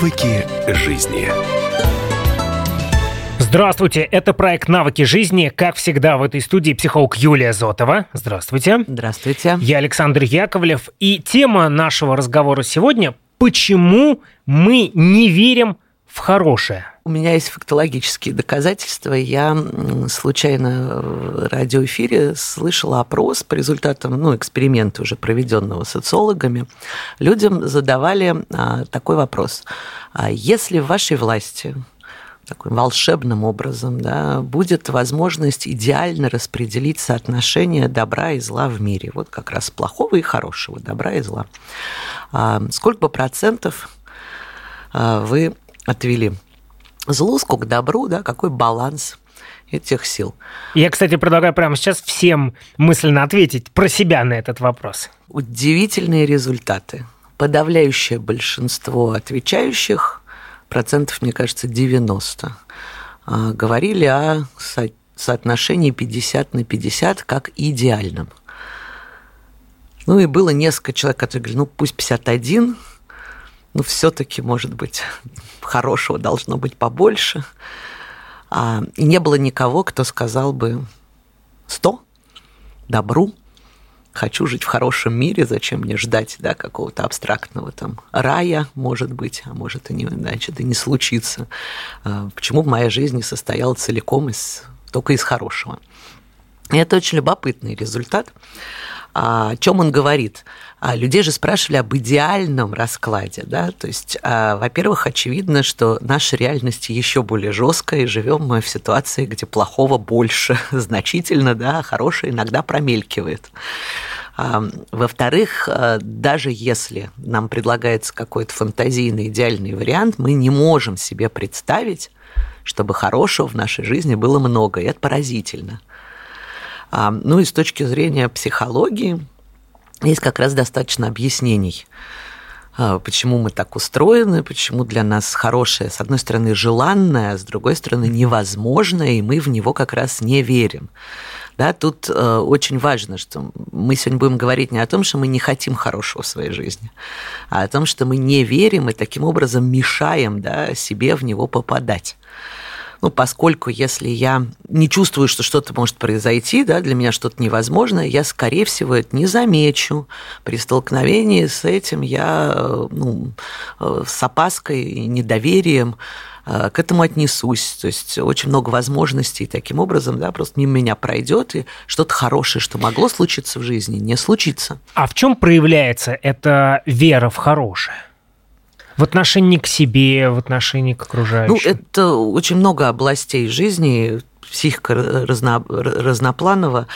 Навыки жизни. Здравствуйте, это проект «Навыки жизни». Как всегда, в этой студии психолог Юлия Зотова. Здравствуйте. Здравствуйте. Я Александр Яковлев. И тема нашего разговора сегодня – почему мы не верим в хорошее? У меня есть фактологические доказательства. Я случайно в радиоэфире слышала опрос по результатам ну, эксперимента, уже проведенного социологами. Людям задавали а, такой вопрос. А если в вашей власти таким волшебным образом, да, будет возможность идеально распределить соотношение добра и зла в мире. Вот как раз плохого и хорошего, добра и зла. А сколько бы процентов вы отвели злу, сколько добру, да, какой баланс этих сил. Я, кстати, предлагаю прямо сейчас всем мысленно ответить про себя на этот вопрос. Удивительные результаты. Подавляющее большинство отвечающих процентов, мне кажется, 90, а, говорили о соотношении 50 на 50 как идеальном. Ну и было несколько человек, которые говорили, ну пусть 51, но все-таки, может быть, хорошего должно быть побольше. А, и не было никого, кто сказал бы 100 добру, хочу жить в хорошем мире, зачем мне ждать да, какого-то абстрактного там рая, может быть, а может и не, значит, и не случится. А, почему моя жизнь не состояла целиком из, только из хорошего? И это очень любопытный результат. А, о чем он говорит? А, людей же спрашивали об идеальном раскладе, да, то есть, во-первых, очевидно, что наша реальность еще более жесткая, и живем мы в ситуации, где плохого больше значительно, да, а хорошее иногда промелькивает. Во-вторых, даже если нам предлагается какой-то фантазийный идеальный вариант, мы не можем себе представить, чтобы хорошего в нашей жизни было много, и это поразительно. Ну и с точки зрения психологии есть как раз достаточно объяснений а, почему мы так устроены, почему для нас хорошее, с одной стороны, желанное, а с другой стороны, невозможное, и мы в него как раз не верим. Да, тут э, очень важно, что мы сегодня будем говорить не о том, что мы не хотим хорошего в своей жизни, а о том, что мы не верим и таким образом мешаем да, себе в него попадать ну, поскольку если я не чувствую, что что-то может произойти, да, для меня что-то невозможно, я, скорее всего, это не замечу. При столкновении с этим я ну, с опаской и недоверием э, к этому отнесусь. То есть очень много возможностей таким образом, да, просто мимо меня пройдет, и что-то хорошее, что могло случиться в жизни, не случится. А в чем проявляется эта вера в хорошее? В отношении к себе, в отношении к окружающим? Ну, это очень много областей жизни, психика разно, разнопланова,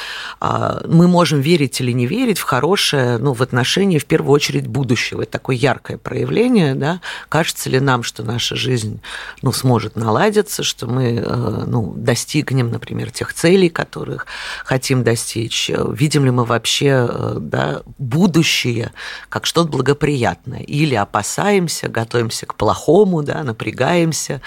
мы можем верить или не верить в хорошее, ну, в отношении, в первую очередь, будущего. Это такое яркое проявление, да, кажется ли нам, что наша жизнь, ну, сможет наладиться, что мы, э, ну, достигнем, например, тех целей, которых хотим достичь, видим ли мы вообще, э, да, будущее как что-то благоприятное, или опасаемся, готовимся к плохому, да, напрягаемся,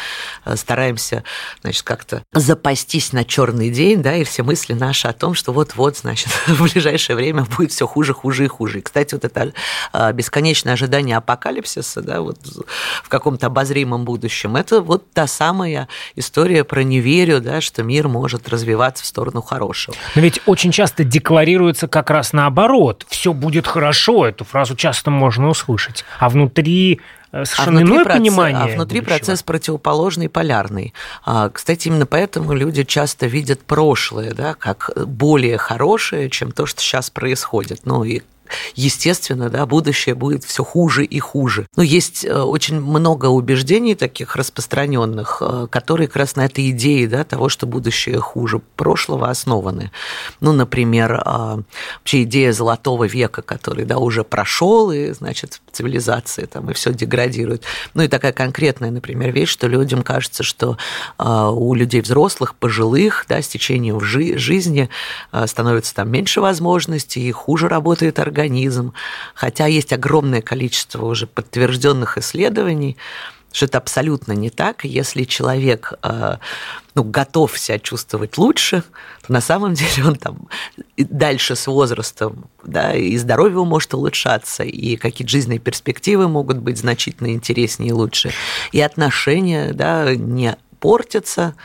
э, стараемся, значит, как-то запасти нестись на черный день, да, и все мысли наши о том, что вот-вот, значит, в ближайшее время будет все хуже, хуже и хуже. И, кстати, вот это а, бесконечное ожидание апокалипсиса, да, вот в каком-то обозримом будущем, это вот та самая история про неверию, да, что мир может развиваться в сторону хорошего. Но ведь очень часто декларируется как раз наоборот. Все будет хорошо, эту фразу часто можно услышать. А внутри совершенно а иное процесс, понимание. А внутри будущего. процесс противоположный, полярный. А, кстати, именно поэтому люди часто видят прошлое, да, как более хорошее, чем то, что сейчас происходит. Ну и естественно, да, будущее будет все хуже и хуже. Но есть э, очень много убеждений таких распространенных, э, которые как раз на этой идее да, того, что будущее хуже прошлого основаны. Ну, например, а, вообще идея золотого века, который да, уже прошел, и, значит, цивилизации там, и все деградирует. Ну, и такая конкретная, например, вещь, что людям кажется, что а, у людей взрослых, пожилых, да, с течением жизни а, становится там меньше возможностей, и хуже работает организм, хотя есть огромное количество уже подтвержденных исследований, что это абсолютно не так. Если человек э, ну, готов себя чувствовать лучше, то на самом деле он там дальше с возрастом, да, и здоровье может улучшаться, и какие-то жизненные перспективы могут быть значительно интереснее и лучше, и отношения, да, не портятся,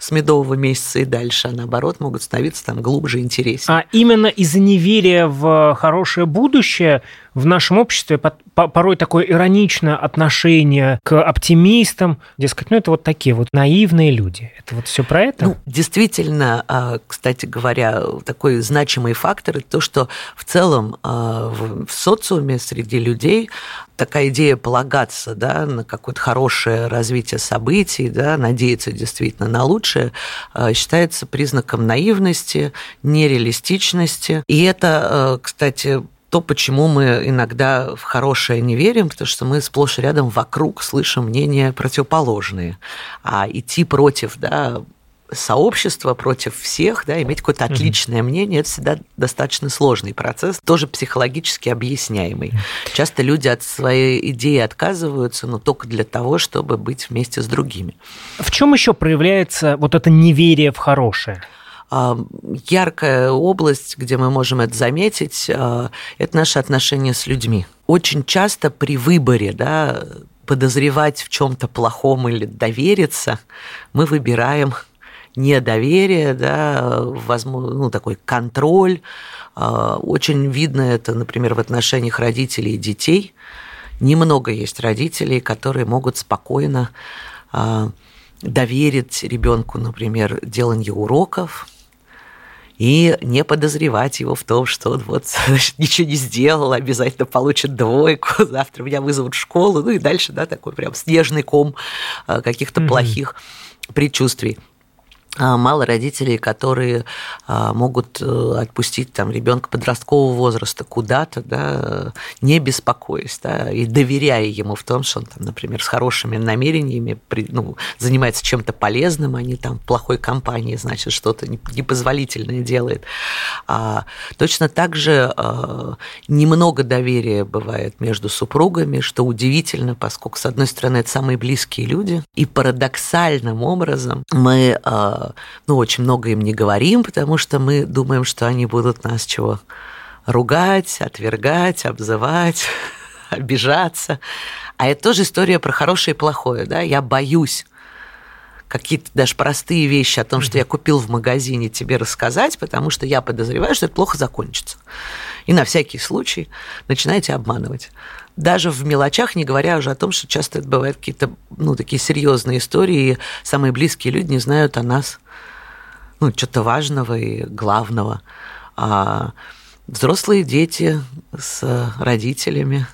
с медового месяца и дальше, а наоборот могут становиться там глубже интереснее. А именно из-за неверия в хорошее будущее в нашем обществе порой такое ироничное отношение к оптимистам, дескать, ну это вот такие вот наивные люди. Это вот все про это? Ну, действительно, а, кстати говоря, такой значимый фактор это то, что в целом а, в социуме среди людей такая идея полагаться да, на какое-то хорошее развитие событий, да, надеяться действительно на лучшее, а, считается признаком наивности, нереалистичности. И это, кстати, то, почему мы иногда в хорошее не верим, потому что мы сплошь и рядом вокруг слышим мнения противоположные. А идти против да, сообщества, против всех, да, иметь какое-то отличное мнение, это всегда достаточно сложный процесс, тоже психологически объясняемый. Часто люди от своей идеи отказываются, но только для того, чтобы быть вместе с другими. В чем еще проявляется вот это неверие в хорошее? Яркая область, где мы можем это заметить, а, это наши отношения с людьми. Очень часто при выборе да, подозревать в чем-то плохом или довериться, мы выбираем недоверие, да, возможно, ну, такой контроль. А, очень видно это, например, в отношениях родителей и детей. Немного есть родителей, которые могут спокойно а, доверить ребенку, например, делание уроков, и не подозревать его в том, что он вот значит, ничего не сделал, обязательно получит двойку, завтра меня вызовут в школу, ну и дальше, да, такой прям снежный ком а, каких-то mm-hmm. плохих предчувствий. А, мало родителей, которые а, могут э, отпустить там ребенка подросткового возраста куда-то, да, не беспокоясь, да, и доверяя ему в том, что он там, например, с хорошими намерениями ну, занимается чем-то полезным, а не там плохой компанией, значит, что-то непозволительное делает. А, точно так же а, немного доверия бывает между супругами, что удивительно, поскольку, с одной стороны, это самые близкие люди, и парадоксальным образом мы ну, очень много им не говорим, потому что мы думаем, что они будут нас чего? Ругать, отвергать, обзывать, обижаться. А это тоже история про хорошее и плохое, да? Я боюсь какие-то даже простые вещи о том, что я купил в магазине, тебе рассказать, потому что я подозреваю, что это плохо закончится. И на всякий случай начинаете обманывать даже в мелочах, не говоря уже о том, что часто это бывают какие-то, ну, такие серьезные истории, и самые близкие люди не знают о нас, ну, что-то важного и главного. А взрослые дети с родителями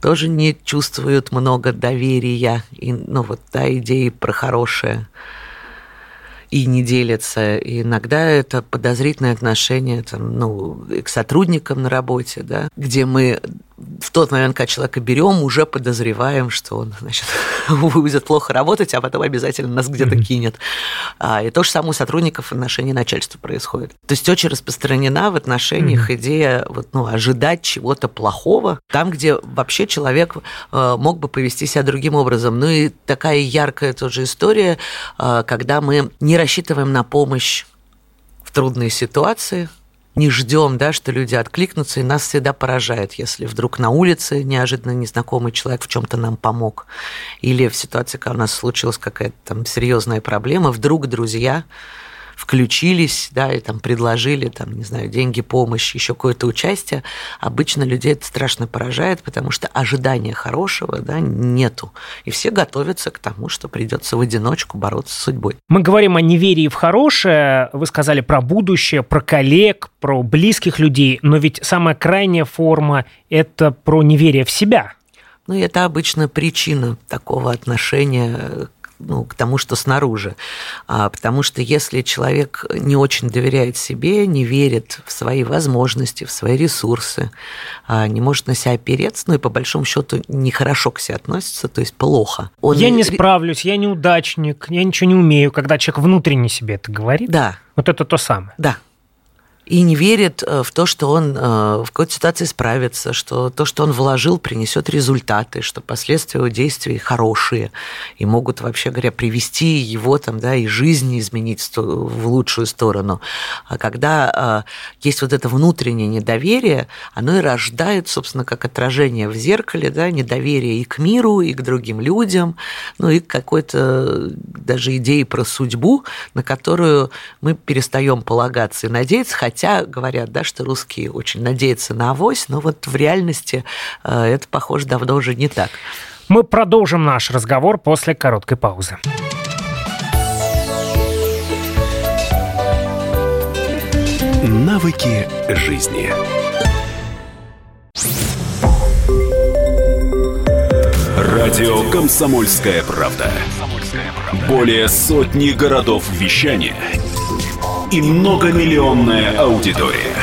тоже не чувствуют много доверия, и, ну, вот та идея про хорошее и не делятся. И иногда это подозрительное отношение там, ну, к сотрудникам на работе, да, где мы в тот момент, когда человека берем, уже подозреваем, что он значит, будет плохо работать, а потом обязательно нас где-то кинет. А, и то же самое у сотрудников в отношении начальства происходит. То есть очень распространена в отношениях идея вот, ну, ожидать чего-то плохого, там, где вообще человек э, мог бы повести себя другим образом. Ну и такая яркая тоже история, э, когда мы не рассчитываем на помощь в трудные ситуации – не ждем, да, что люди откликнутся, и нас всегда поражает, если вдруг на улице неожиданно незнакомый человек в чем-то нам помог, или в ситуации, когда у нас случилась какая-то там серьезная проблема, вдруг друзья включились, да, и там предложили, там, не знаю, деньги, помощь, еще какое-то участие, обычно людей это страшно поражает, потому что ожидания хорошего, да, нету. И все готовятся к тому, что придется в одиночку бороться с судьбой. Мы говорим о неверии в хорошее, вы сказали про будущее, про коллег, про близких людей, но ведь самая крайняя форма – это про неверие в себя. Ну, это обычно причина такого отношения ну, к тому, что снаружи. А, потому что если человек не очень доверяет себе, не верит в свои возможности, в свои ресурсы, а, не может на себя опереться, ну и по большому счету нехорошо к себе относится, то есть плохо. Он... Я не справлюсь, я неудачник, я ничего не умею, когда человек внутренне себе это говорит. Да. Вот это то самое. Да. И не верит э, в то, что он э, в какой-то ситуации справится, что то, что он вложил, принесет результаты, что последствия его действий хорошие и могут, вообще говоря, привести его там, да, и жизнь изменить в лучшую сторону. А когда э, есть вот это внутреннее недоверие, оно и рождает, собственно, как отражение в зеркале, да, недоверие и к миру, и к другим людям, ну и какой-то даже идеи про судьбу, на которую мы перестаем полагаться и надеяться, Хотя говорят, да, что русские очень надеются на авось, но вот в реальности э, это, похоже, давно уже не так. Мы продолжим наш разговор после короткой паузы. Навыки жизни. Радио Комсомольская правда". Более сотни городов вещания – и многомиллионная аудитория.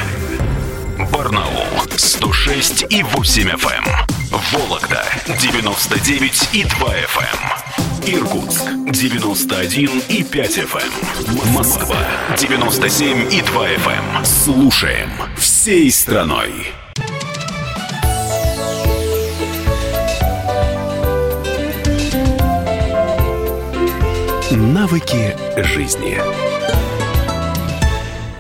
Барнаул 106 и 8 FM. Эм. Вологда 99 и 2 FM. Эм. Иркутск 91 и 5 FM. Эм. Москва 97 и 2 FM. Слушаем всей страной. Навыки жизни.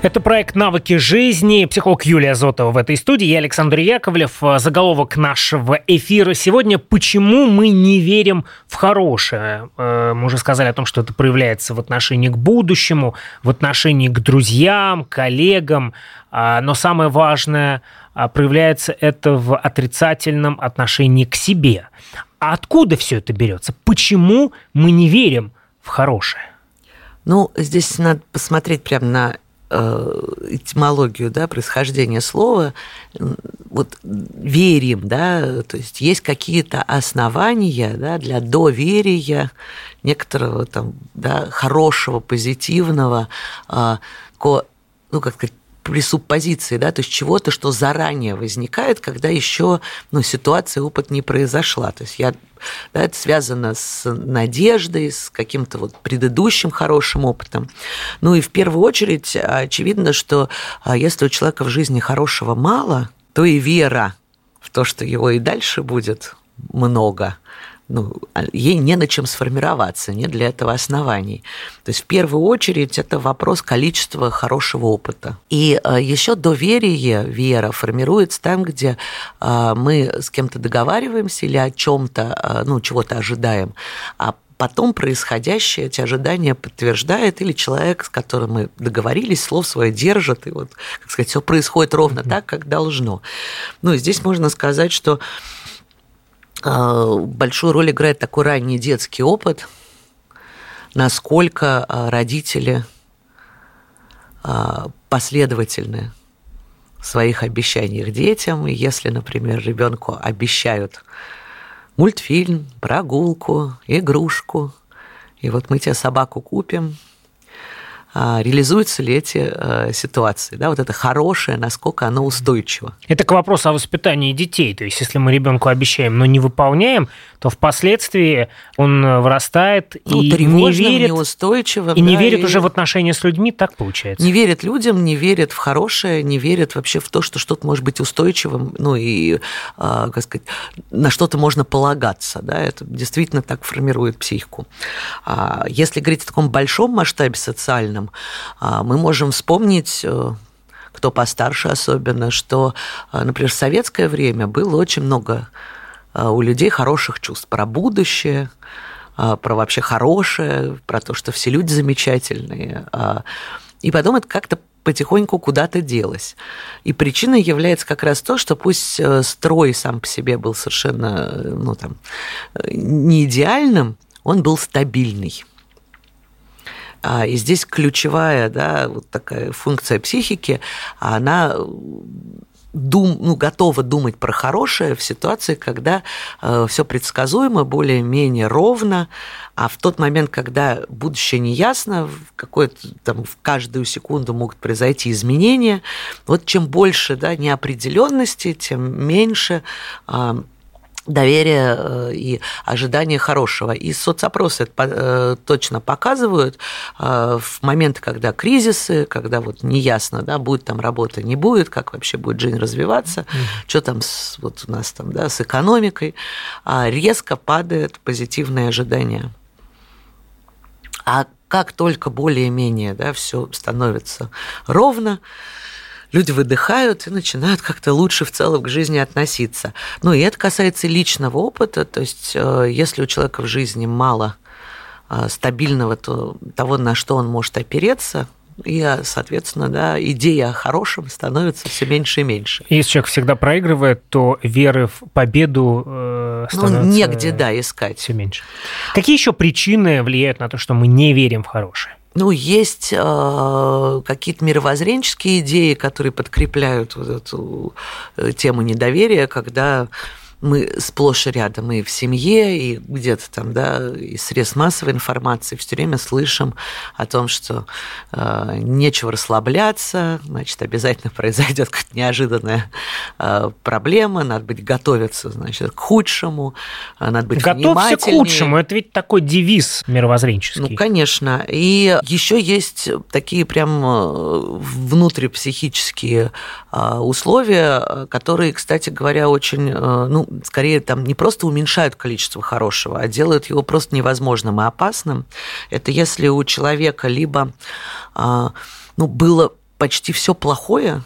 Это проект «Навыки жизни». Психолог Юлия Зотова в этой студии. Я Александр Яковлев. Заголовок нашего эфира сегодня «Почему мы не верим в хорошее?». Э, мы уже сказали о том, что это проявляется в отношении к будущему, в отношении к друзьям, коллегам. А, но самое важное, проявляется это в отрицательном отношении к себе. А откуда все это берется? Почему мы не верим в хорошее? Ну, здесь надо посмотреть прямо на Э, этимологию, да, происхождения слова, вот верим, да, то есть есть какие-то основания, да, для доверия некоторого там, да, хорошего, позитивного, э, ну, как сказать, пресуппозиции, да, то есть чего-то, что заранее возникает, когда еще ну, ситуация, опыт не произошла. То есть я, да, это связано с надеждой, с каким-то вот предыдущим хорошим опытом. Ну и в первую очередь очевидно, что а, если у человека в жизни хорошего мало, то и вера в то, что его и дальше будет много, ну, а ей не на чем сформироваться, нет для этого оснований. То есть в первую очередь это вопрос количества хорошего опыта. И а, еще доверие, вера формируется там, где а, мы с кем-то договариваемся или о чем-то, ну, чего-то ожидаем, а потом происходящее эти ожидания подтверждает, или человек, с которым мы договорились, слов свое держит, и вот, как сказать, все происходит ровно так, как должно. Ну, и здесь можно сказать, что большую роль играет такой ранний детский опыт, насколько а, родители а, последовательны в своих обещаниях детям. Если, например, ребенку обещают мультфильм, прогулку, игрушку, и вот мы тебе собаку купим, а, реализуются ли эти э, ситуации, да, вот это хорошее, насколько оно устойчиво. Это к вопросу о воспитании детей, то есть если мы ребенку обещаем, но не выполняем, то впоследствии он э, вырастает ну, и не верит, неустойчивым, и да, не верит и... уже в отношения с людьми, так получается. Не верит людям, не верит в хорошее, не верит вообще в то, что что-то может быть устойчивым, ну и, а, как сказать, на что-то можно полагаться, да, это действительно так формирует психику. А, если говорить о таком большом масштабе социальном. А, мы можем вспомнить э, кто постарше особенно, что, например, в советское время было очень много у людей хороших чувств про будущее, про вообще хорошее, про то, что все люди замечательные. И потом это как-то потихоньку куда-то делось. И причиной является как раз то, что пусть строй сам по себе был совершенно ну, там, не идеальным, он был стабильный. А, и здесь ключевая да, вот такая функция психики, она дум, ну, готова думать про хорошее в ситуации, когда э, все предсказуемо, более-менее ровно, а в тот момент, когда будущее неясно, в какой-то там в каждую секунду могут произойти изменения, вот чем больше да, неопределенности, тем меньше э, доверие э, и ожидание хорошего. И соцопросы это э, точно показывают э, в моменты, когда кризисы, когда вот неясно, да, будет там работа, не будет, как вообще будет жизнь развиваться, mm-hmm. что там с, вот у нас там, да, с экономикой, а резко падает позитивное ожидание. А как только более-менее да, все становится ровно, люди выдыхают и начинают как-то лучше в целом к жизни относиться. Ну, и это касается личного опыта, то есть э, если у человека в жизни мало э, стабильного то, того, на что он может опереться, и, соответственно, да, идея о хорошем становится все меньше и меньше. Если человек всегда проигрывает, то веры в победу э, становится... Ну, негде, да, искать. Все меньше. Какие еще причины влияют на то, что мы не верим в хорошее? Ну, есть э, какие-то мировоззренческие идеи, которые подкрепляют вот эту э, тему недоверия, когда мы сплошь и рядом и в семье, и где-то там, да, и средств массовой информации все время слышим о том, что э, нечего расслабляться, значит, обязательно произойдет какая-то неожиданная э, проблема, надо быть готовиться, значит, к худшему, э, надо быть Готовься к худшему, это ведь такой девиз мировоззренческий. Ну, конечно. И еще есть такие прям э, внутрипсихические э, условия, которые, кстати говоря, очень, ну, скорее там не просто уменьшают количество хорошего, а делают его просто невозможным и опасным. Это если у человека либо а, ну, было почти все плохое,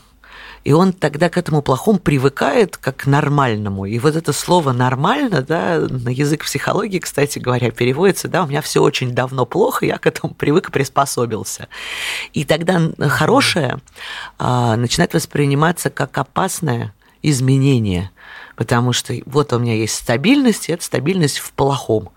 и он тогда к этому плохому привыкает как к нормальному. И вот это слово «нормально», да, на язык психологии, кстати говоря, переводится, да, у меня все очень давно плохо, я к этому привык и приспособился. И тогда хорошее а, начинает восприниматься как опасное изменение потому что вот у меня есть стабильность, и это стабильность в плохом.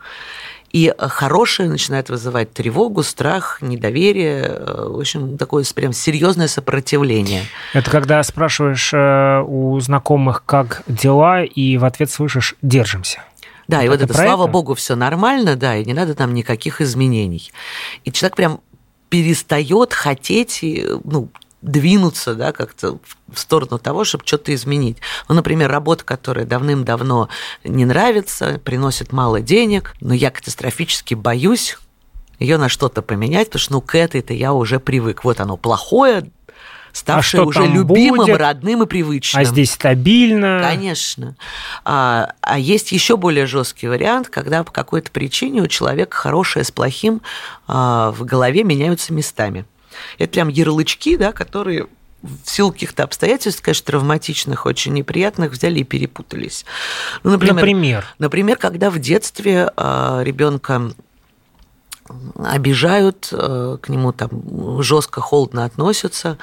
И хорошее начинает вызывать тревогу, страх, недоверие, э, в общем, такое прям серьезное сопротивление. Это когда спрашиваешь э, у знакомых, как дела, и в ответ слышишь «держимся». Да, вот и вот это, слава это? богу, все нормально, да, и не надо там никаких изменений. И человек прям перестает хотеть, ну, двинуться да, как-то в сторону того, чтобы что-то изменить. Ну, например, работа, которая давным-давно не нравится, приносит мало денег, но я катастрофически боюсь ее на что-то поменять, потому что ну, к этой-то я уже привык. Вот оно плохое, ставшее а уже любимым, будет? родным и привычным. А здесь стабильно. Конечно. А, а есть еще более жесткий вариант, когда по какой-то причине у человека хорошее с плохим а, в голове меняются местами. Это прям ярлычки, да, которые в силу каких-то обстоятельств, конечно, травматичных, очень неприятных, взяли и перепутались. Ну, например, например? Например, когда в детстве а, ребенка обижают, а, к нему там жестко, холодно относятся,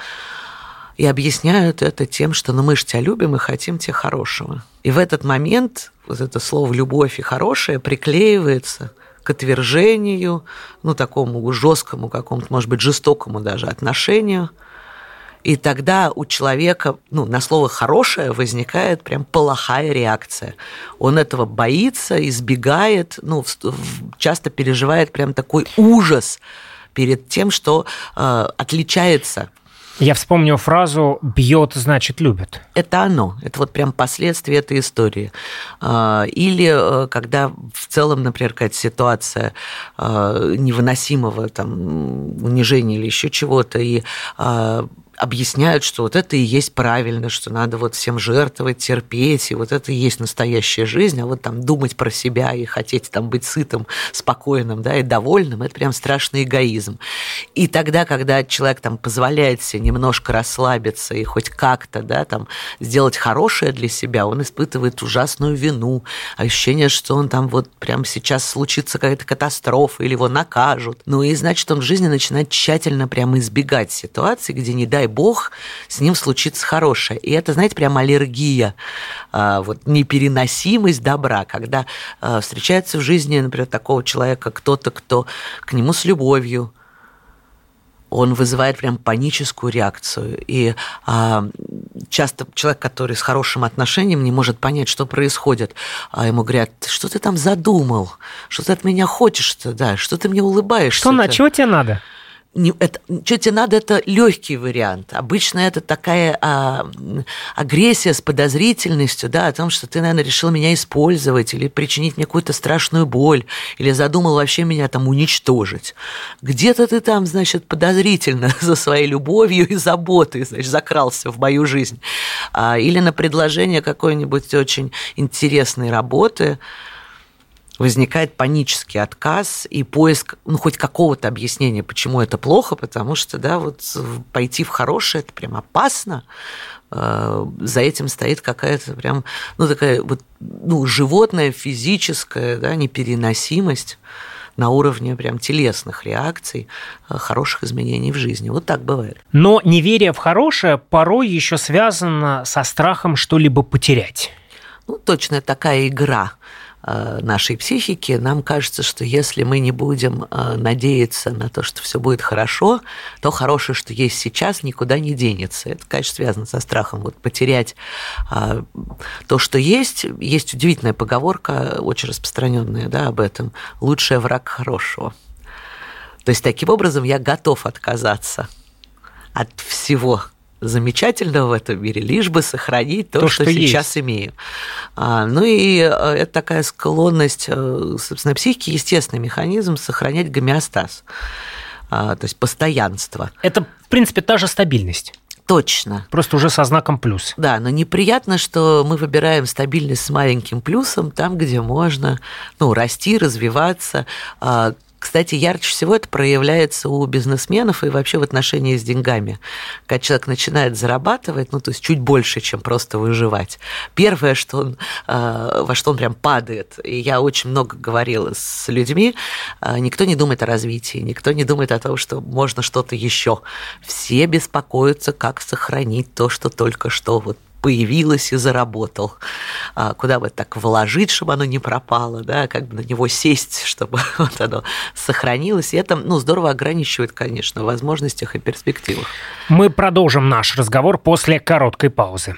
и объясняют это тем, что ну, мы же тебя любим и хотим тебе хорошего. И в этот момент вот это слово «любовь» и «хорошее» приклеивается – к отвержению, ну, такому жесткому какому-то, может быть, жестокому даже отношению. И тогда у человека, ну, на слово «хорошее» возникает прям плохая реакция. Он этого боится, избегает, ну, часто переживает прям такой ужас перед тем, что э, отличается я вспомнил фразу «бьет, значит, любит». Это оно. Это вот прям последствия этой истории. А, или э, когда в целом, например, какая-то ситуация э, невыносимого там, унижения или еще чего-то, и а, объясняют, что вот это и есть правильно, что надо вот всем жертвовать, терпеть, и вот это и есть настоящая жизнь, а вот там думать про себя и хотеть там быть сытым, спокойным, да, и довольным, это прям страшный эгоизм. И тогда, когда человек там позволяет себе немножко расслабиться и хоть как-то, да, там сделать хорошее для себя, он испытывает ужасную вину, ощущение, что он там вот прям сейчас случится какая-то катастрофа или его накажут. Ну и значит, он в жизни начинает тщательно прямо избегать ситуаций, где не дай дай бог, с ним случится хорошее. И это, знаете, прям аллергия, а, вот непереносимость добра, когда а, встречается в жизни, например, такого человека кто-то, кто к нему с любовью, он вызывает прям паническую реакцию. И а, часто человек, который с хорошим отношением, не может понять, что происходит. А ему говорят, что ты там задумал? Что ты от меня хочешь-то? Да, что ты мне улыбаешься? Что, на, чего тебе надо? Не, это, что тебе надо, это легкий вариант. Обычно это такая а, агрессия с подозрительностью, да, о том, что ты, наверное, решил меня использовать или причинить мне какую-то страшную боль, или задумал вообще меня там уничтожить. Где-то ты там, значит, подозрительно за своей любовью и заботой, значит, закрался в мою жизнь. А, или на предложение какой-нибудь очень интересной работы, возникает панический отказ и поиск, ну, хоть какого-то объяснения, почему это плохо, потому что, да, вот пойти в хорошее, это прям опасно, э, за этим стоит какая-то прям, ну, такая вот, ну, животная, физическая, да, непереносимость на уровне прям телесных реакций, э, хороших изменений в жизни. Вот так бывает. Но неверие в хорошее порой еще связано со страхом что-либо потерять. Ну, точно такая игра – нашей психики, нам кажется, что если мы не будем э, надеяться на то, что все будет хорошо, то хорошее, что есть сейчас, никуда не денется. Это, конечно, связано со страхом вот потерять э, то, что есть. Есть удивительная поговорка, очень распространенная да, об этом. Лучший враг хорошего. То есть таким образом я готов отказаться от всего замечательного в этом мире, лишь бы сохранить то, то что, что сейчас есть. имею. А, ну и э, это такая склонность, э, собственно, психики, естественный механизм сохранять гомеостаз, а, то есть постоянство. Это, в принципе, та же стабильность. Точно. Просто уже со знаком плюс. Да, но неприятно, что мы выбираем стабильность с маленьким плюсом там, где можно ну, расти, развиваться, а, кстати, ярче всего это проявляется у бизнесменов и вообще в отношении с деньгами. Когда человек начинает зарабатывать, ну, то есть чуть больше, чем просто выживать. Первое, что он, э, во что он прям падает, и я очень много говорила с людьми, э, никто не думает о развитии, никто не думает о том, что можно что-то еще. Все беспокоятся, как сохранить то, что только что вот появилось и заработал. А куда бы так вложить, чтобы оно не пропало, да, как бы на него сесть, чтобы вот оно сохранилось. И это ну, здорово ограничивает, конечно, в возможностях и перспективах. Мы продолжим наш разговор после короткой паузы.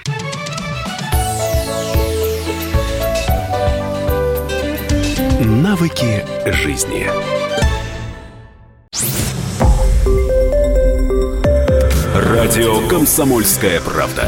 Навыки жизни. Радио Комсомольская правда".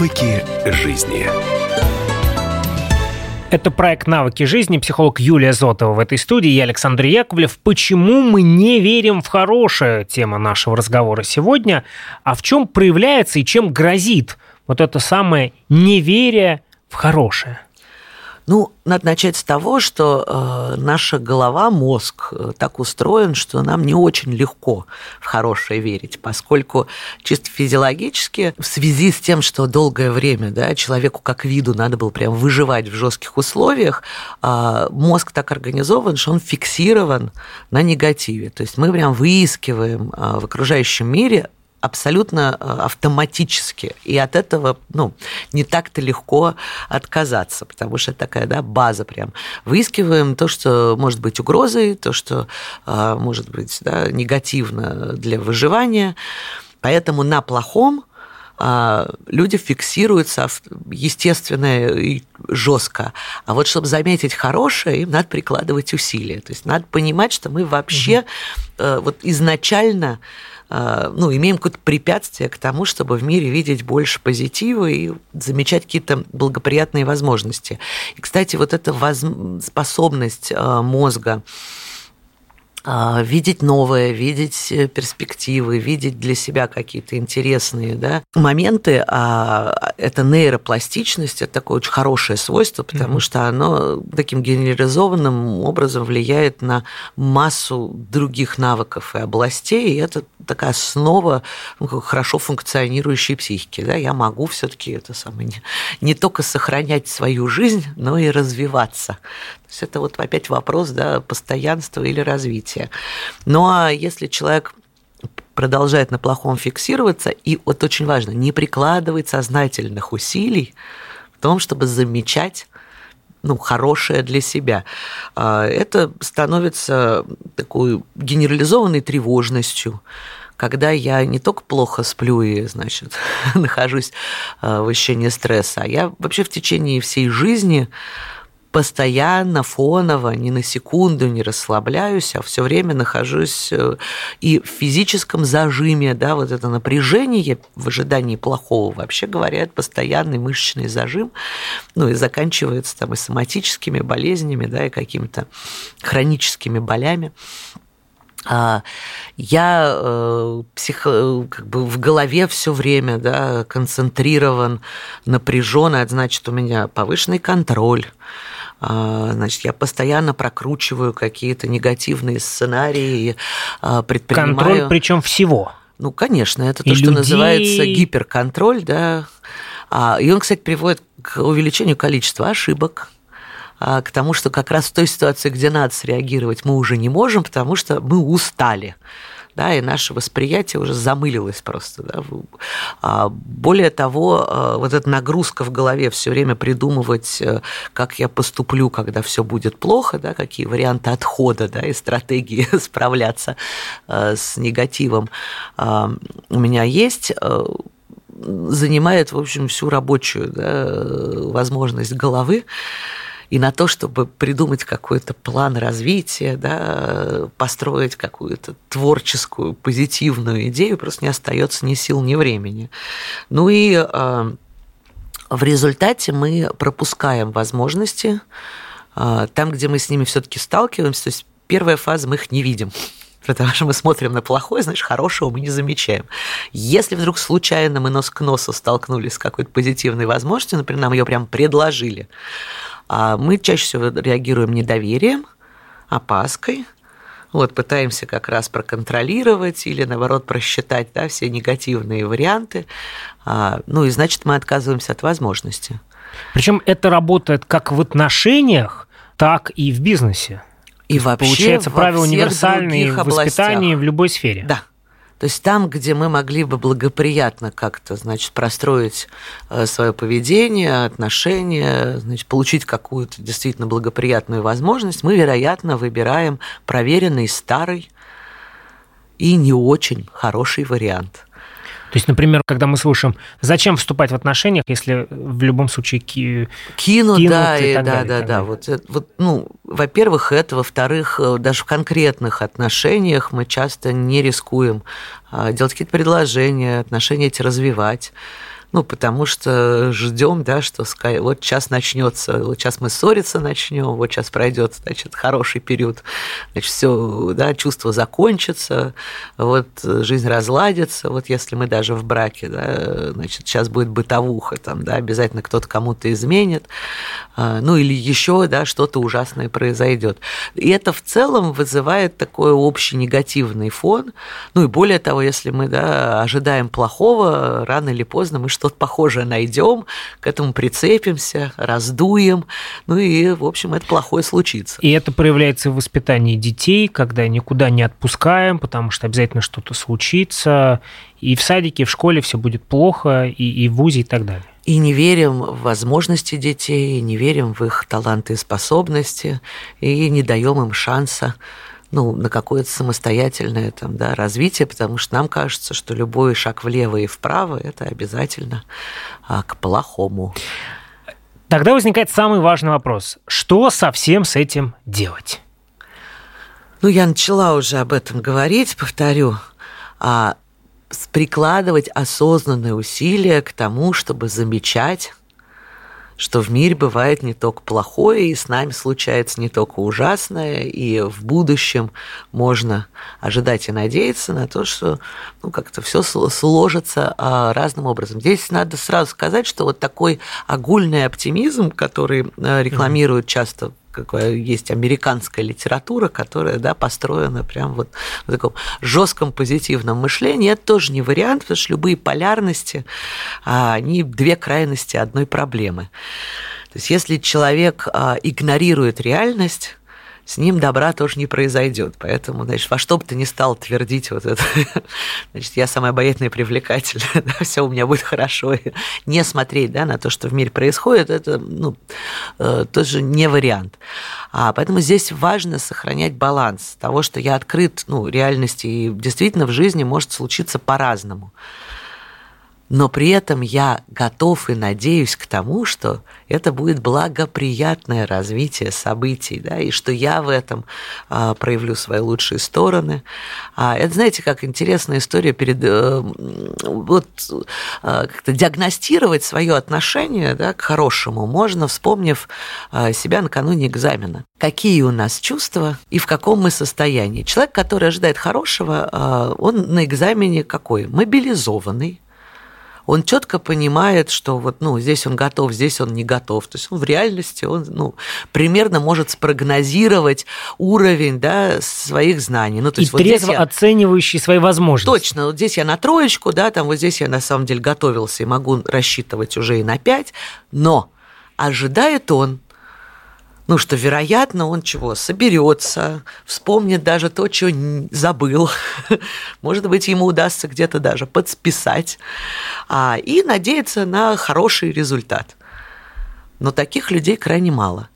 Навыки жизни. Это проект «Навыки жизни», психолог Юлия Зотова в этой студии, я Александр Яковлев. Почему мы не верим в хорошее? Тема нашего разговора сегодня. А в чем проявляется и чем грозит вот это самое неверие в хорошее? Ну, надо начать с того, что э, наша голова, мозг э, так устроен, что нам не очень легко в хорошее верить, поскольку чисто физиологически в связи с тем, что долгое время да, человеку как виду надо было прям выживать в жестких условиях, э, мозг так организован, что он фиксирован на негативе. То есть мы прям выискиваем э, в окружающем мире абсолютно э, автоматически. И от этого ну, не так-то легко отказаться, потому что такая да, база прям. Выискиваем то, что может быть угрозой, то, что э, может быть да, негативно для выживания. Поэтому на плохом люди фиксируются естественно и жестко. А вот чтобы заметить хорошее, им надо прикладывать усилия. То есть надо понимать, что мы вообще угу. вот изначально а, ну, имеем какое-то препятствие к тому, чтобы в мире видеть больше позитива и замечать какие-то благоприятные возможности. И, кстати, вот эта воз... способность а, мозга а, видеть новое, видеть э, перспективы, видеть для себя какие-то интересные да, моменты. А это нейропластичность, это такое очень хорошее свойство, потому mm-hmm. что оно таким генерализованным образом влияет на массу других навыков и областей, и это такая основа ну, хорошо функционирующей психики. Да? Я могу все-таки это самое не, не только сохранять свою жизнь, но и развиваться. Есть это вот опять вопрос да, постоянства или развития. Ну а если человек продолжает на плохом фиксироваться, и вот очень важно, не прикладывать сознательных усилий в том, чтобы замечать ну, хорошее для себя. А, это становится такой генерализованной тревожностью, когда я не только плохо сплю и, значит, нахожусь а, в ощущении стресса, а я вообще в течение всей жизни постоянно, фоново, ни на секунду не расслабляюсь, а все время нахожусь э, и в физическом зажиме, да, вот это напряжение в ожидании плохого, вообще говоря, это постоянный мышечный зажим, ну и заканчивается там и соматическими болезнями, да, и какими-то хроническими болями. А, я э, психо, как бы в голове все время да, концентрирован, напряжен, это значит, у меня повышенный контроль, а, значит, я постоянно прокручиваю какие-то негативные сценарии, а, предпринимаю... Контроль причем всего. Ну, конечно, это то, и что людей... называется гиперконтроль, да. А, и он, кстати, приводит к увеличению количества ошибок, к тому, что как раз в той ситуации, где надо среагировать, мы уже не можем, потому что мы устали да, и наше восприятие уже замылилось просто. Да. А более того, а, вот эта нагрузка в голове все время придумывать, э, как я поступлю, когда все будет плохо, да, какие варианты отхода да, и стратегии справляться э, с негативом а, у меня есть э, занимает, в общем, всю рабочую да, возможность головы и на то, чтобы придумать какой-то план развития, да, построить какую-то творческую, позитивную идею, просто не остается ни сил, ни времени. Ну и э, в результате мы пропускаем возможности э, там, где мы с ними все-таки сталкиваемся. То есть первая фаза мы их не видим потому что мы смотрим на плохое, значит, хорошего мы не замечаем. Если вдруг случайно мы нос к носу столкнулись с какой-то позитивной возможностью, например, нам ее прям предложили, а мы чаще всего реагируем недоверием, опаской, вот, пытаемся как раз проконтролировать или, наоборот, просчитать да, все негативные варианты. А, ну и значит, мы отказываемся от возможности. Причем это работает как в отношениях, так и в бизнесе. И вообще Получается, правила универсальные в воспитании в любой сфере. Да, то есть там, где мы могли бы благоприятно как-то, значит, простроить э, свое поведение, отношения, значит, получить какую-то действительно благоприятную возможность, мы, вероятно, выбираем проверенный старый и не очень хороший вариант – то есть, например, когда мы слушаем, зачем вступать в отношениях, если в любом случае ки... кинут, кинут да, и, так да, далее, да, да. Вот, вот, ну, во-первых, это, во-вторых, э, даже в конкретных отношениях мы часто не рискуем а, делать какие-то предложения, отношения эти развивать ну, потому что ждем, да, что вот сейчас начнется, вот сейчас мы ссориться начнем, вот сейчас пройдет, значит, хороший период, значит, все, да, чувство закончится, вот жизнь разладится, вот если мы даже в браке, да, значит, сейчас будет бытовуха, там, да, обязательно кто-то кому-то изменит, а, ну, или еще, да, что-то ужасное произойдет. И это в целом вызывает такой общий негативный фон, ну, и более того, если мы, да, ожидаем плохого, рано или поздно мы что-то похожее найдем, к этому прицепимся, раздуем, ну и, в общем, это плохое случится. И это проявляется в воспитании детей, когда никуда не отпускаем, потому что обязательно что-то случится, и в садике, и в школе все будет плохо, и, и в ВУЗе и так далее. И не верим в возможности детей, не верим в их таланты и способности, и не даем им шанса ну, на какое-то самостоятельное там, да, развитие, потому что нам кажется, что любой шаг влево и вправо – это обязательно а, к плохому. Тогда возникает самый важный вопрос. Что совсем с этим делать? Ну, я начала уже об этом говорить, повторю. А, прикладывать осознанные усилия к тому, чтобы замечать что в мире бывает не только плохое, и с нами случается не только ужасное, и в будущем можно ожидать и надеяться на то, что ну, как-то все сложится а, разным образом. Здесь надо сразу сказать, что вот такой огульный оптимизм, который а, рекламируют часто есть американская литература, которая да, построена прям вот в таком жестком позитивном мышлении, это тоже не вариант, потому что любые полярности, а, они две крайности одной проблемы. То есть если человек а, игнорирует реальность, с ним добра тоже не произойдет. Поэтому, значит, во что бы ты ни стал твердить вот это, значит, я самая обаятельная и привлекательная, да, все у меня будет хорошо. И не смотреть да, на то, что в мире происходит, это ну, э, тоже не вариант. А, поэтому здесь важно сохранять баланс того, что я открыт ну, реальности, и действительно в жизни может случиться по-разному но при этом я готов и надеюсь к тому, что это будет благоприятное развитие событий, да, и что я в этом а, проявлю свои лучшие стороны. А, это, знаете, как интересная история перед э, вот а, как-то диагностировать свое отношение да, к хорошему можно, вспомнив а, себя накануне экзамена. Какие у нас чувства и в каком мы состоянии. Человек, который ожидает хорошего, а, он на экзамене какой? Мобилизованный он четко понимает, что вот, ну, здесь он готов, здесь он не готов. То есть он в реальности он, ну, примерно может спрогнозировать уровень, да, своих знаний. Ну, то есть И вот трезво я... оценивающий свои возможности. Точно. Вот здесь я на троечку, да, там вот здесь я на самом деле готовился и могу рассчитывать уже и на пять, но ожидает он ну, что, вероятно, он чего, соберется, вспомнит даже то, что забыл. Может быть, ему удастся где-то даже подсписать. А, и надеяться на хороший результат. Но таких людей крайне мало.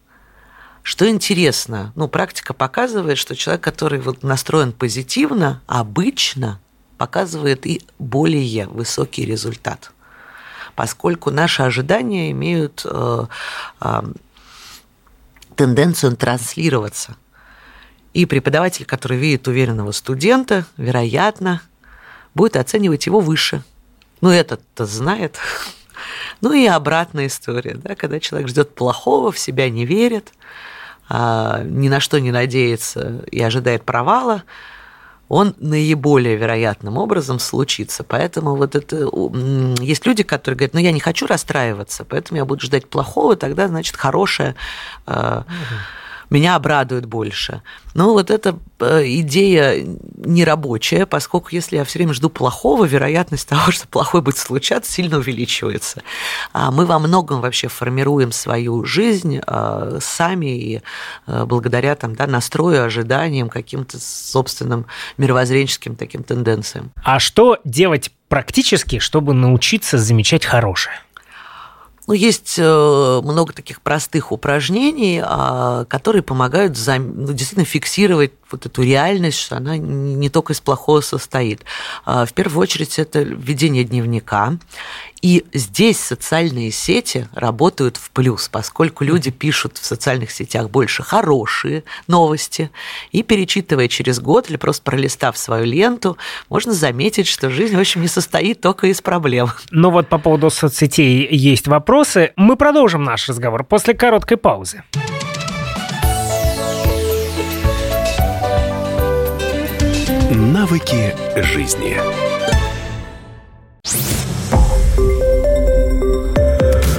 Что интересно, ну, практика показывает, что человек, который вот настроен позитивно, обычно показывает и более высокий результат поскольку наши ожидания имеют э, э, тенденцию транслироваться. И преподаватель, который видит уверенного студента, вероятно, будет оценивать его выше. Ну, этот-то знает. Ну и обратная история, да, когда человек ждет плохого, в себя не верит, а, ни на что не надеется и ожидает провала, он наиболее вероятным образом случится. Поэтому вот это есть люди, которые говорят, ну я не хочу расстраиваться, поэтому я буду ждать плохого, тогда значит хорошее угу меня обрадует больше. Но вот эта э, идея нерабочая, поскольку если я все время жду плохого, вероятность того, что плохое будет случаться, сильно увеличивается. А мы во многом вообще формируем свою жизнь э, сами и э, благодаря там, да, настрою, ожиданиям, каким-то собственным мировоззренческим таким тенденциям. А что делать практически, чтобы научиться замечать хорошее? Ну, есть э, много таких простых упражнений, а, которые помогают ну, действительно фиксировать вот эту реальность, что она не только из плохого состоит. А, в первую очередь это ведение дневника. И здесь социальные сети работают в плюс, поскольку люди пишут в социальных сетях больше хорошие новости, и перечитывая через год или просто пролистав свою ленту, можно заметить, что жизнь, в общем, не состоит только из проблем. Ну вот по поводу соцсетей есть вопросы. Мы продолжим наш разговор после короткой паузы. Навыки жизни.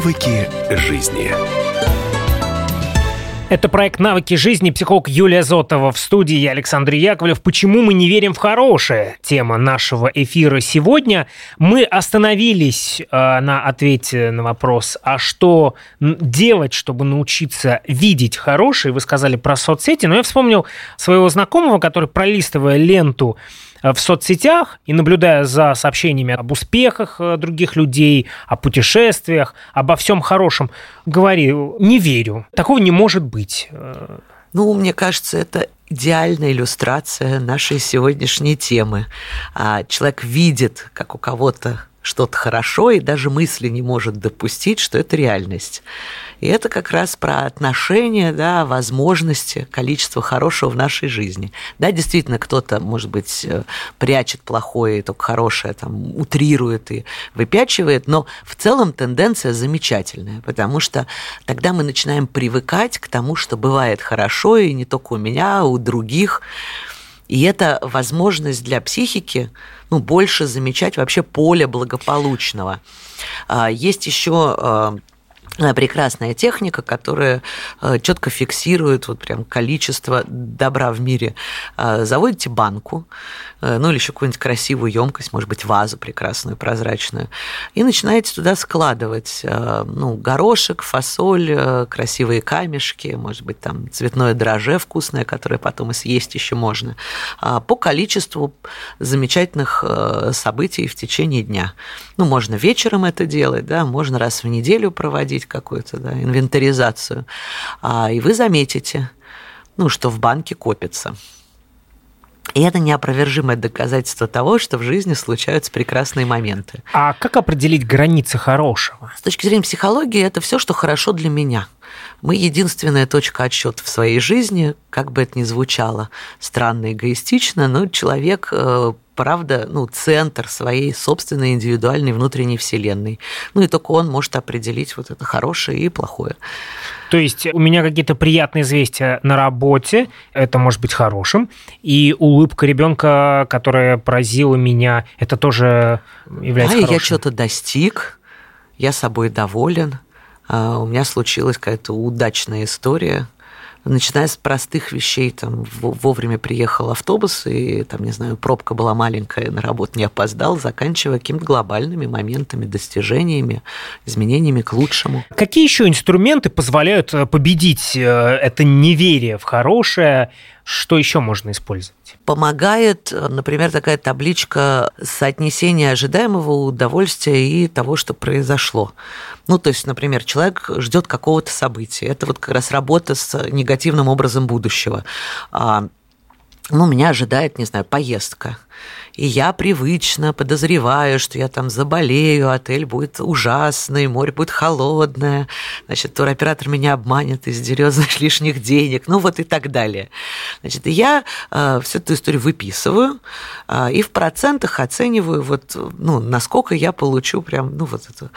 Навыки жизни. Это проект «Навыки жизни», психолог Юлия Зотова в студии, я Александр Яковлев. Почему мы не верим в хорошее? Тема нашего эфира сегодня. Мы остановились э, на ответе на вопрос, а что делать, чтобы научиться видеть хорошее? Вы сказали про соцсети, но я вспомнил своего знакомого, который, пролистывая ленту в соцсетях и наблюдая за сообщениями об успехах э, других людей, о путешествиях, обо всем хорошем, говорил, не верю, такого не может быть. Э, ну, мне кажется, это идеальная иллюстрация нашей сегодняшней темы. А человек видит, как у кого-то что-то хорошо и даже мысли не может допустить, что это реальность. И это как раз про отношения, да, возможности, количество хорошего в нашей жизни. Да, действительно, кто-то, может быть, э, прячет плохое только хорошее, там, утрирует и выпячивает, но в целом тенденция замечательная, потому что тогда мы начинаем привыкать к тому, что бывает хорошо, и не только у меня, а у других. И это возможность для психики ну, больше замечать вообще поле благополучного. А, есть еще а, прекрасная техника, которая э, четко фиксирует вот прям количество добра в мире. Э, заводите банку, э, ну или еще какую-нибудь красивую емкость, может быть, вазу прекрасную, прозрачную, и начинаете туда складывать ну, горошек, фасоль, красивые камешки, может быть, там цветное дроже вкусное, которое потом и съесть еще можно, по количеству замечательных событий в течение дня. Ну, можно вечером это делать, да, можно раз в неделю проводить какую-то да, инвентаризацию, а, и вы заметите, ну, что в банке копится. И это неопровержимое доказательство того, что в жизни случаются прекрасные моменты. А как определить границы хорошего? С точки зрения психологии, это все, что хорошо для меня. Мы единственная точка отсчета в своей жизни, как бы это ни звучало странно, эгоистично, но человек э, правда, ну, центр своей собственной индивидуальной внутренней вселенной. Ну, и только он может определить вот это хорошее и плохое. То есть у меня какие-то приятные известия на работе, это может быть хорошим, и улыбка ребенка, которая поразила меня, это тоже является да, хорошим. я что-то достиг, я собой доволен, а, у меня случилась какая-то удачная история – начиная с простых вещей, там вовремя приехал автобус, и там, не знаю, пробка была маленькая, на работу не опоздал, заканчивая какими-то глобальными моментами, достижениями, изменениями к лучшему. Какие еще инструменты позволяют э, победить э, это неверие в хорошее? Что еще можно использовать? Помогает, например, такая табличка соотнесения ожидаемого удовольствия и того, что произошло. Ну, то есть, например, человек ждет какого-то события. Это вот как раз работа с негативным образом будущего. А, ну, меня ожидает, не знаю, поездка и я привычно подозреваю, что я там заболею, отель будет ужасный, море будет холодное, значит, туроператор меня обманет и сдерет, лишних денег, ну вот и так далее. Значит, я э, всю эту историю выписываю э, и в процентах оцениваю, вот, ну, насколько я получу прям, ну, вот это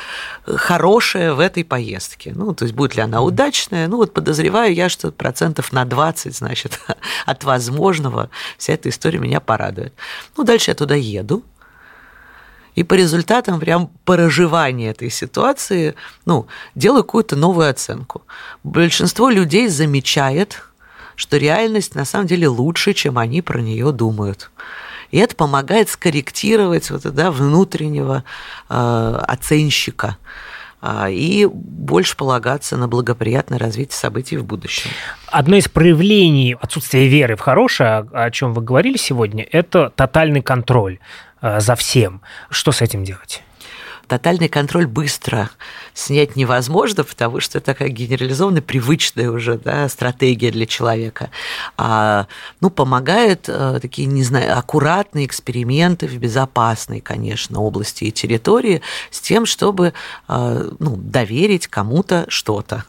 хорошее в этой поездке. Ну, то есть, будет ли она удачная, ну, вот подозреваю я, что процентов на 20, значит, от возможного вся эта история меня порадует. Ну, дальше я туда еду, и по результатам прям проживания этой ситуации, ну, делаю какую-то новую оценку. Большинство людей замечает, что реальность на самом деле лучше, чем они про нее думают. И это помогает скорректировать вот, да, внутреннего э, оценщика и больше полагаться на благоприятное развитие событий в будущем. Одно из проявлений отсутствия веры в хорошее, о чем вы говорили сегодня, это тотальный контроль э, за всем. Что с этим делать? Тотальный контроль быстро снять невозможно, потому что это такая генерализованная, привычная уже да, стратегия для человека. А, ну, помогают а, такие, не знаю, аккуратные эксперименты в безопасной, конечно, области и территории с тем, чтобы а, ну, доверить кому-то что-то.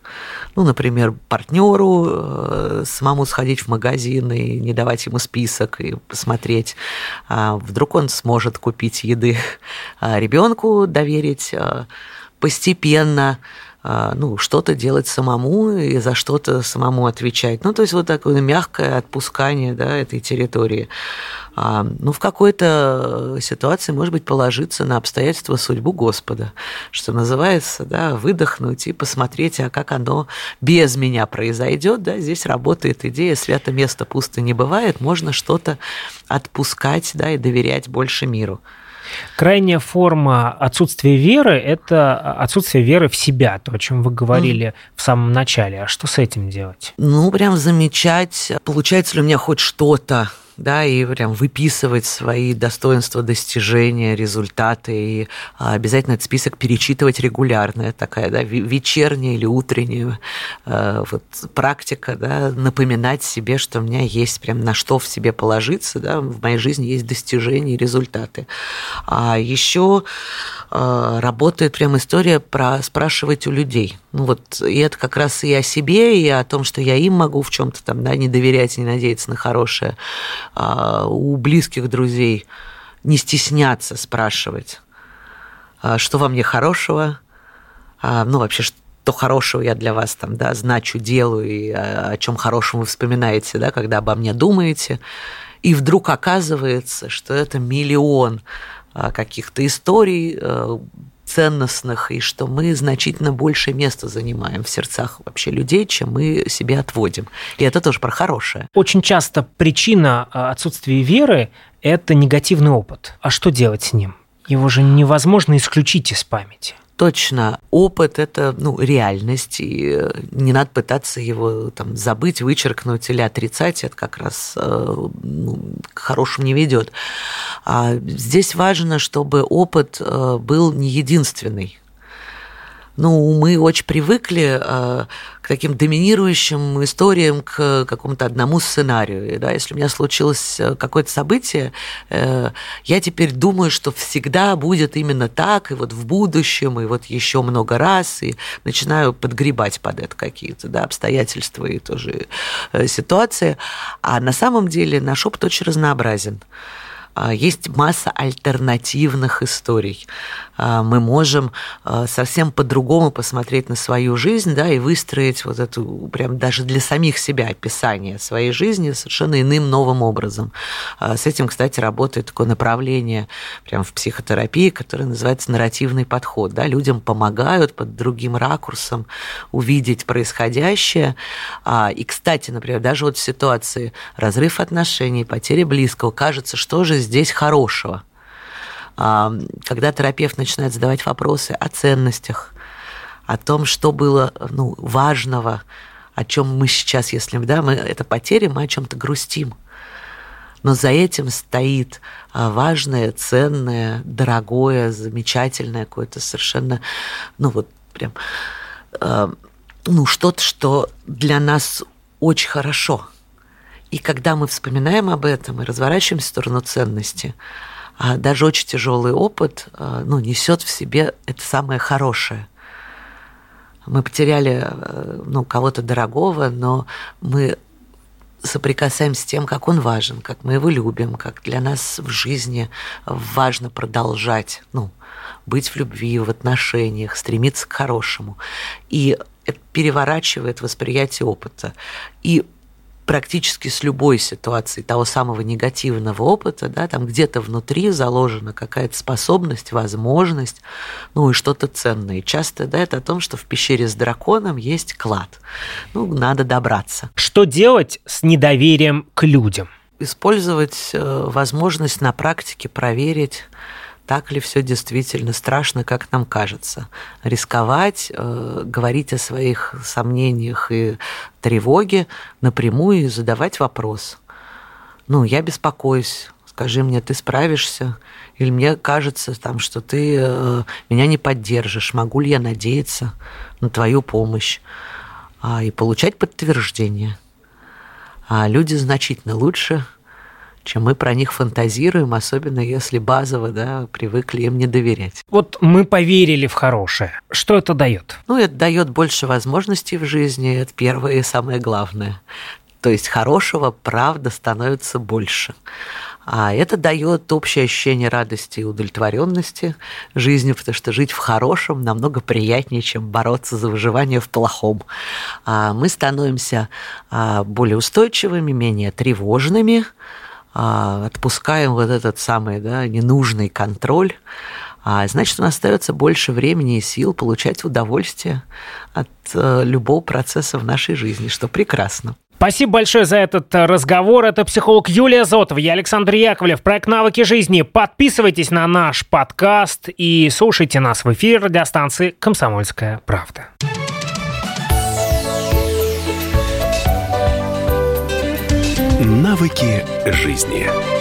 Ну, например, партнеру а, самому сходить в магазин и не давать ему список и посмотреть. А, вдруг он сможет купить еды а, ребенку, доверить верить, а, постепенно а, ну, что-то делать самому и за что-то самому отвечать. Ну, то есть вот такое мягкое отпускание да, этой территории. А, ну, в какой-то ситуации, может быть, положиться на обстоятельства судьбу Господа, что называется, да, выдохнуть и посмотреть, а как оно без меня произойдет. Да, здесь работает идея «свято место пусто не бывает», можно что-то отпускать да, и доверять больше миру. Крайняя форма отсутствия веры – это отсутствие веры в себя, то, о чем вы говорили mm. в самом начале. А что с этим делать? Ну, прям замечать, получается ли у меня хоть что-то да, и прям выписывать свои достоинства, достижения, результаты, и а, обязательно этот список перечитывать регулярно, такая, да, вечерняя или утренняя э, вот практика, да, напоминать себе, что у меня есть прям на что в себе положиться, да, в моей жизни есть достижения и результаты. А еще э, работает прям история про спрашивать у людей. Ну вот, и это как раз и о себе, и о том, что я им могу в чем-то там, да, не доверять, не надеяться на хорошее. А у близких друзей не стесняться спрашивать, а что во мне хорошего, а, ну вообще, что хорошего я для вас там, да, значу, делаю, и о чем хорошем вы вспоминаете, да, когда обо мне думаете. И вдруг оказывается, что это миллион каких-то историй ценностных, и что мы значительно больше места занимаем в сердцах вообще людей, чем мы себе отводим. И это тоже про хорошее. Очень часто причина а, отсутствия веры – это негативный опыт. А что делать с ним? Его же невозможно исключить из памяти. Точно. Опыт – это ну, реальность, и э, не надо пытаться его там, забыть, вычеркнуть или отрицать. Это как раз э, ну, к хорошему не ведет. А здесь важно, чтобы опыт э, был не единственный ну, мы очень привыкли э, к таким доминирующим историям, к какому-то одному сценарию. Да? Если у меня случилось э, какое-то событие, э, я теперь думаю, что всегда будет именно так, и вот в будущем, и вот еще много раз, и начинаю подгребать под это какие-то да, обстоятельства и тоже э, ситуации. А на самом деле наш опыт очень разнообразен. А, есть масса альтернативных историй. А, мы можем а, совсем по-другому посмотреть на свою жизнь, да, и выстроить вот эту прям даже для самих себя описание своей жизни совершенно иным новым образом. С этим, кстати, работает такое направление прям в психотерапии, которое называется нарративный подход. Да, людям помогают под другим ракурсом увидеть происходящее. И, кстати, например, даже вот в ситуации разрыв отношений, потери близкого, кажется, что же здесь хорошего. А, когда терапевт начинает задавать вопросы о ценностях, о том, что было ну, важного, о чем мы сейчас, если да, мы, это потери, мы о чем-то грустим. Но за этим стоит а, важное, ценное, дорогое, замечательное, какое-то совершенно, ну вот прям, а, ну что-то, что для нас очень хорошо – и когда мы вспоминаем об этом и разворачиваемся в сторону ценности, даже очень тяжелый опыт а, ну, несет в себе это самое хорошее. Мы потеряли э, ну, кого-то дорогого, но мы соприкасаемся с тем, как он важен, как мы его любим, как для нас в жизни важно продолжать, ну, быть в любви, в отношениях, стремиться к хорошему. И это переворачивает восприятие опыта. И практически с любой ситуацией того самого негативного опыта, да, там где-то внутри заложена какая-то способность, возможность, ну и что-то ценное. Часто да, это о том, что в пещере с драконом есть клад. Ну, надо добраться. Что делать с недоверием к людям? Использовать э, возможность на практике проверить так ли все действительно страшно, как нам кажется. Рисковать, э, говорить о своих сомнениях и тревоге напрямую и задавать вопрос. Ну, я беспокоюсь, скажи мне, ты справишься? Или мне кажется, там, что ты э, меня не поддержишь, могу ли я надеяться на твою помощь? А, и получать подтверждение. А люди значительно лучше чем мы про них фантазируем, особенно если базово да, привыкли им не доверять. Вот мы поверили в хорошее. Что это дает? Ну, это дает больше возможностей в жизни, это первое и самое главное. То есть хорошего, правда, становится больше. А это дает общее ощущение радости и удовлетворенности жизнью, потому что жить в хорошем намного приятнее, чем бороться за выживание в плохом. А мы становимся а, более устойчивыми, менее тревожными, отпускаем вот этот самый да, ненужный контроль, а значит, у нас остается больше времени и сил получать удовольствие от э, любого процесса в нашей жизни, что прекрасно. Спасибо большое за этот э, разговор. Это психолог Юлия Зотова, я Александр Яковлев. Проект «Навыки жизни». Подписывайтесь на наш подкаст и слушайте нас в эфире радиостанции «Комсомольская правда». Навыки жизни.